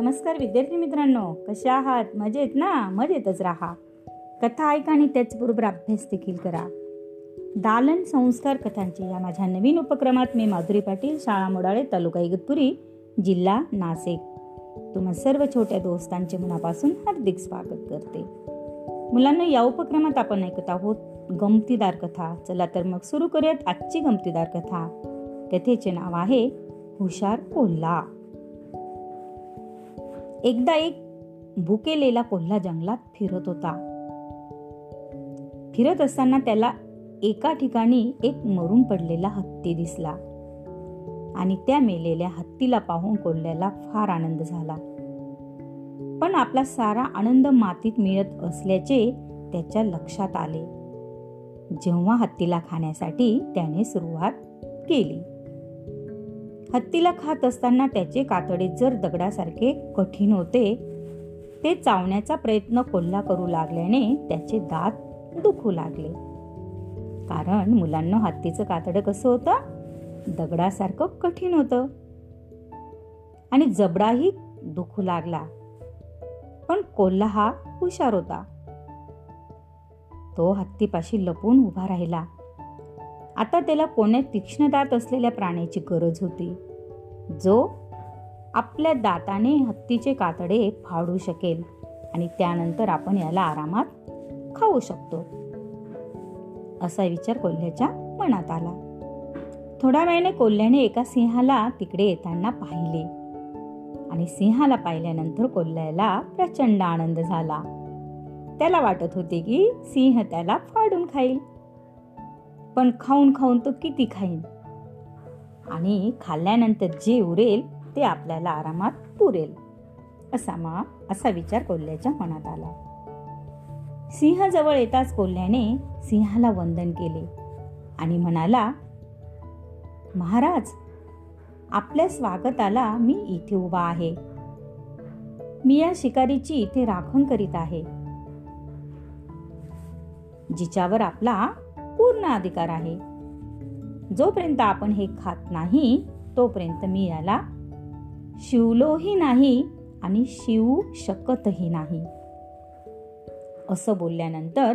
नमस्कार विद्यार्थी मित्रांनो कशा आहात? मजेत ना? मजेतच राहा. कथा ऐका आणि त्याचबरोबर अभ्यास देखील करा. दालन संस्कार कथांचे या माझ्या नवीन उपक्रमात मी माधुरी पाटील शाळा मोडाळे तालुका इगतपुरी जिल्हा नाशिक. तुम्हा सर्व छोट्या दोस्तांचे मनापासून हार्दिक स्वागत करते. मुलांना या उपक्रमात आपण ऐकत आहोत गमतीदार कथा. चला तर मग सुरू करूयात आजची गमतीदार कथा. कथेचे नाव आहे हुशार कोल्हा. एकदा एक भुकेलेला कोल्हा जंगलात फिरत होता. फिरत असताना त्याला एका ठिकाणी एक मरून पडलेला हत्ती दिसला आणि त्या मेलेल्या हत्तीला पाहून कोल्ह्याला फार आनंद झाला. पण आपला सारा आनंद मातीत मिळत असल्याचे त्याच्या लक्षात आले. जेव्हा हत्तीला खाण्यासाठी त्याने सुरुवात केली. हत्तीला खात असताना त्याचे कातडे जर दगडासारखे कठीण होते ते चावण्याचा प्रयत्न कोल्हा करू लागल्याने त्याचे दात दुखू लागले. कारण मुलांना हत्तीचं कातडं कसं होतं? दगडासारखं कठीण होतं. आणि जबडाही दुखू लागला. पण कोल्हा हा हुशार होता. तो हत्तीपाशी लपून उभा राहिला. आता त्याला कोण्या तीक्ष्ण दात असलेल्या प्राण्याची गरज होती. जो आपल्या दाताने हत्तीचे कातडे फाडू शकेल आणि त्यानंतर आपण याला आरामात खाऊ शकतो. असा विचार कोल्ह्याच्या मनात आला. थोड्या वेळाने कोल्ह्याने एका सिंहाला तिकडे येताना पाहिले. आणि सिंहाला पाहिल्यानंतर कोल्ह्याला प्रचंड आनंद झाला. त्याला वाटत होते की सिंह त्याला फाडून खाईल. पण खाऊन खाऊन तो किती खाईन? आणि खाल्ल्यानंतर जे उरेल ते आपल्याला आरामात पुरेल. असा मा असा विचार कोल्ह्याच्या मनात आला. सिंहाजवळ येताच कोल्ह्याने सिंहाला वंदन केले आणि म्हणाला महाराज आपल्या स्वागताला मी इथे उभा आहे. मी या शिकारीची इथे राखण करीत आहे जिच्यावर आपला पूर्ण अधिकार आहे. जोपर्यंत आपण हे खात नाही तोपर्यंत मी याला शिवलोही नाही आणि शिवू शकतही नाही. असं बोलल्यानंतर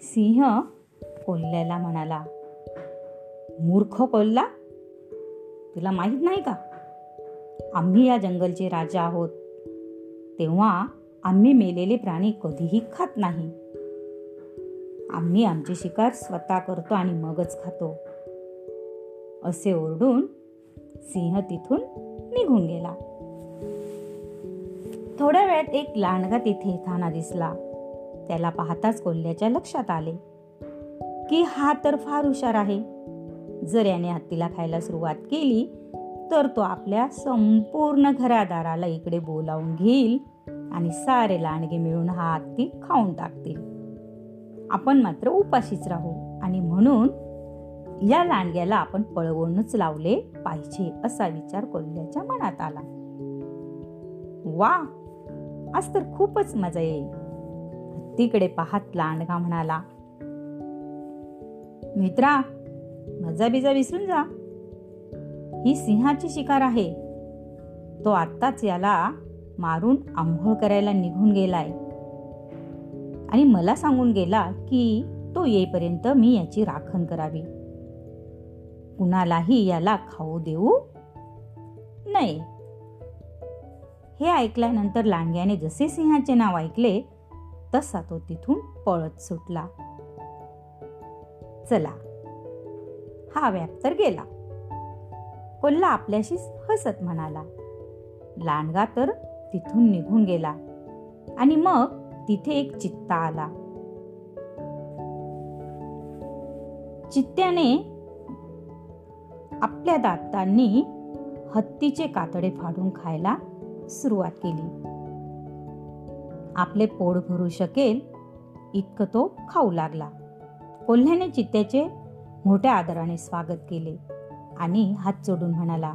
सिंह कोल्ह्याला म्हणाला मूर्ख कोल्हा तुला माहीत नाही का? आम्ही या जंगलचे राजा आहोत. तेव्हा आम्ही मेलेले प्राणी कधीही खात नाही. आम्ही आमची शिकार स्वतः करतो आणि मगच खातो. असे ओरडून सिंह तिथून निघून गेला. थोड्या वेळात एक लांडगा तिथे येताना दिसला. त्याला पाहताच कोल्ह्याच्या लक्षात आले की हा तर फार हुशार आहे. जर याने हत्तीला खायला सुरुवात केली तर तो आपल्या संपूर्ण घरादाराला इकडे बोलावून घेईल आणि सारे लांडगे मिळून हा हत्ती खाऊन टाकतील. आपण मात्र उपाशीच राहू. आणि म्हणून या लांडग्याला आपण पळवूनच लावले पाहिजे असा विचार कोल्ह्याच्या मनात आला. वा! आज तर खूपच मजा येईल. हत्तीकडे पाहत लांडगा म्हणाला मित्रा मजा बिजा विसरून जा. ही सिंहाची शिकार आहे. तो आत्ताच याला मारून आंघोळ करायला निघून गेलाय. आणि मला सांगून गेला की तो येईपर्यंत मी याची राखण करावी. कुणालाही याला खाऊ देऊ नाही हे ऐकल्यानंतर लांडग्याने जसे सिंहाचे नाव ऐकले तसा तो तिथून पळत सुटला. चला हा व्याप तर गेला. कोल्हा आपल्याशी हसत म्हणाला. लांडगा तर तिथून निघून गेला. आणि मग तिथे एक चित्ता आला. चित्त्याने आपल्या दातांनी हत्तीचे कातडे फाडून खायला सुरुवात केली. आपले पोट भरू शकेल इतकं तो खाऊ लागला. कोल्ह्याने चित्त्याचे मोठ्या आदराने स्वागत केले आणि हात जोडून म्हणाला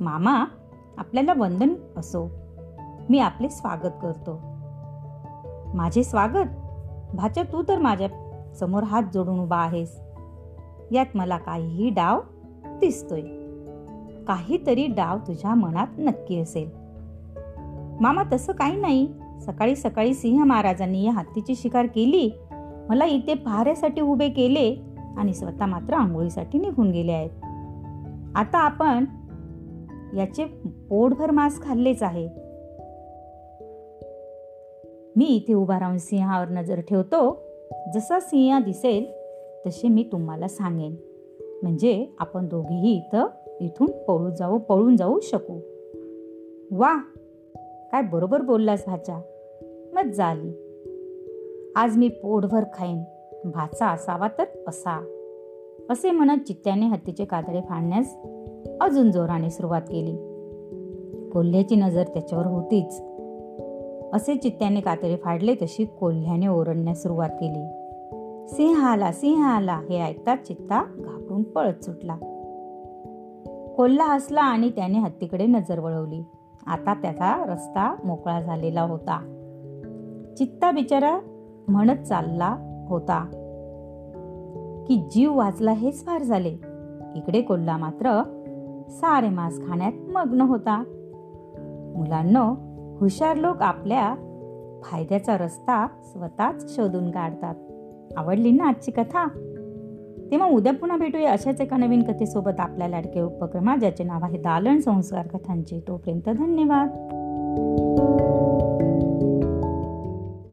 मामा आपल्याला वंदन असो. मी आपले स्वागत करतो. माझे स्वागत. भाच्या तू तर माझ्यासमोर हात जोडून उभा आहेस. यात मला काहीही डाव दिसतोय. काहीतरी डाव तुझ्या मनात नक्की असेल. मामा तसं काही नाही. सकाळी सकाळी सिंह महाराजांनी या हत्तीची शिकार केली. मला इथे पहाऱ्यासाठी उभे केले आणि स्वतः मात्र आंघोळीसाठी निघून गेले आहेत. आता आपण याचे पोटभर मांस खाल्लेच आहे. मी इथे उभा राहून सिंहावर नजर ठेवतो. जसा सिंह दिसेल तसे मी तुम्हाला सांगेन. म्हणजे आपण दोघेही इथं इथून पळू जाऊ पळून जाऊ शकू. वा काय बरोबर बोललास भाचा. मग झाली आज मी पोटभर खाईन. भाचा असावा तर असा. असे म्हणत चित्त्याने हत्तीचे कातडे फाडण्यास अजून जोराने सुरुवात केली. कोल्ह्याची नजर त्याच्यावर होतीच. असे चित्त्याने कातडे फाडले तशी कोल्ह्याने ओरडण्यास सुरुवात केली. सिंह आला सिंह आला हे ऐकताच चित्ता घाबरून पळत सुटला. कोल्हा हसला आणि त्याने हत्तीकडे नजर वळवली. आता त्याचा रस्ता मोकळा झालेला होता. चित्ता बिचारा म्हणत चालला होता की जीव वाचला हेच फार झाले. इकडे कोल्हा मात्र सारे मांस खाण्यात मग्न होता. मुलांना हुशार लोक आपल्या फायद्याचा रस्ता स्वतःच शोधून काढतात. आवडली ना आजची कथा? तेव्हा उद्या पुन्हा भेटूया अशाच एका नवीन कथेसोबत आपल्या लाडके उपक्रमा ज्याचे नाव आहे दालन संस्कार कथांचे. तोपर्यंत धन्यवाद.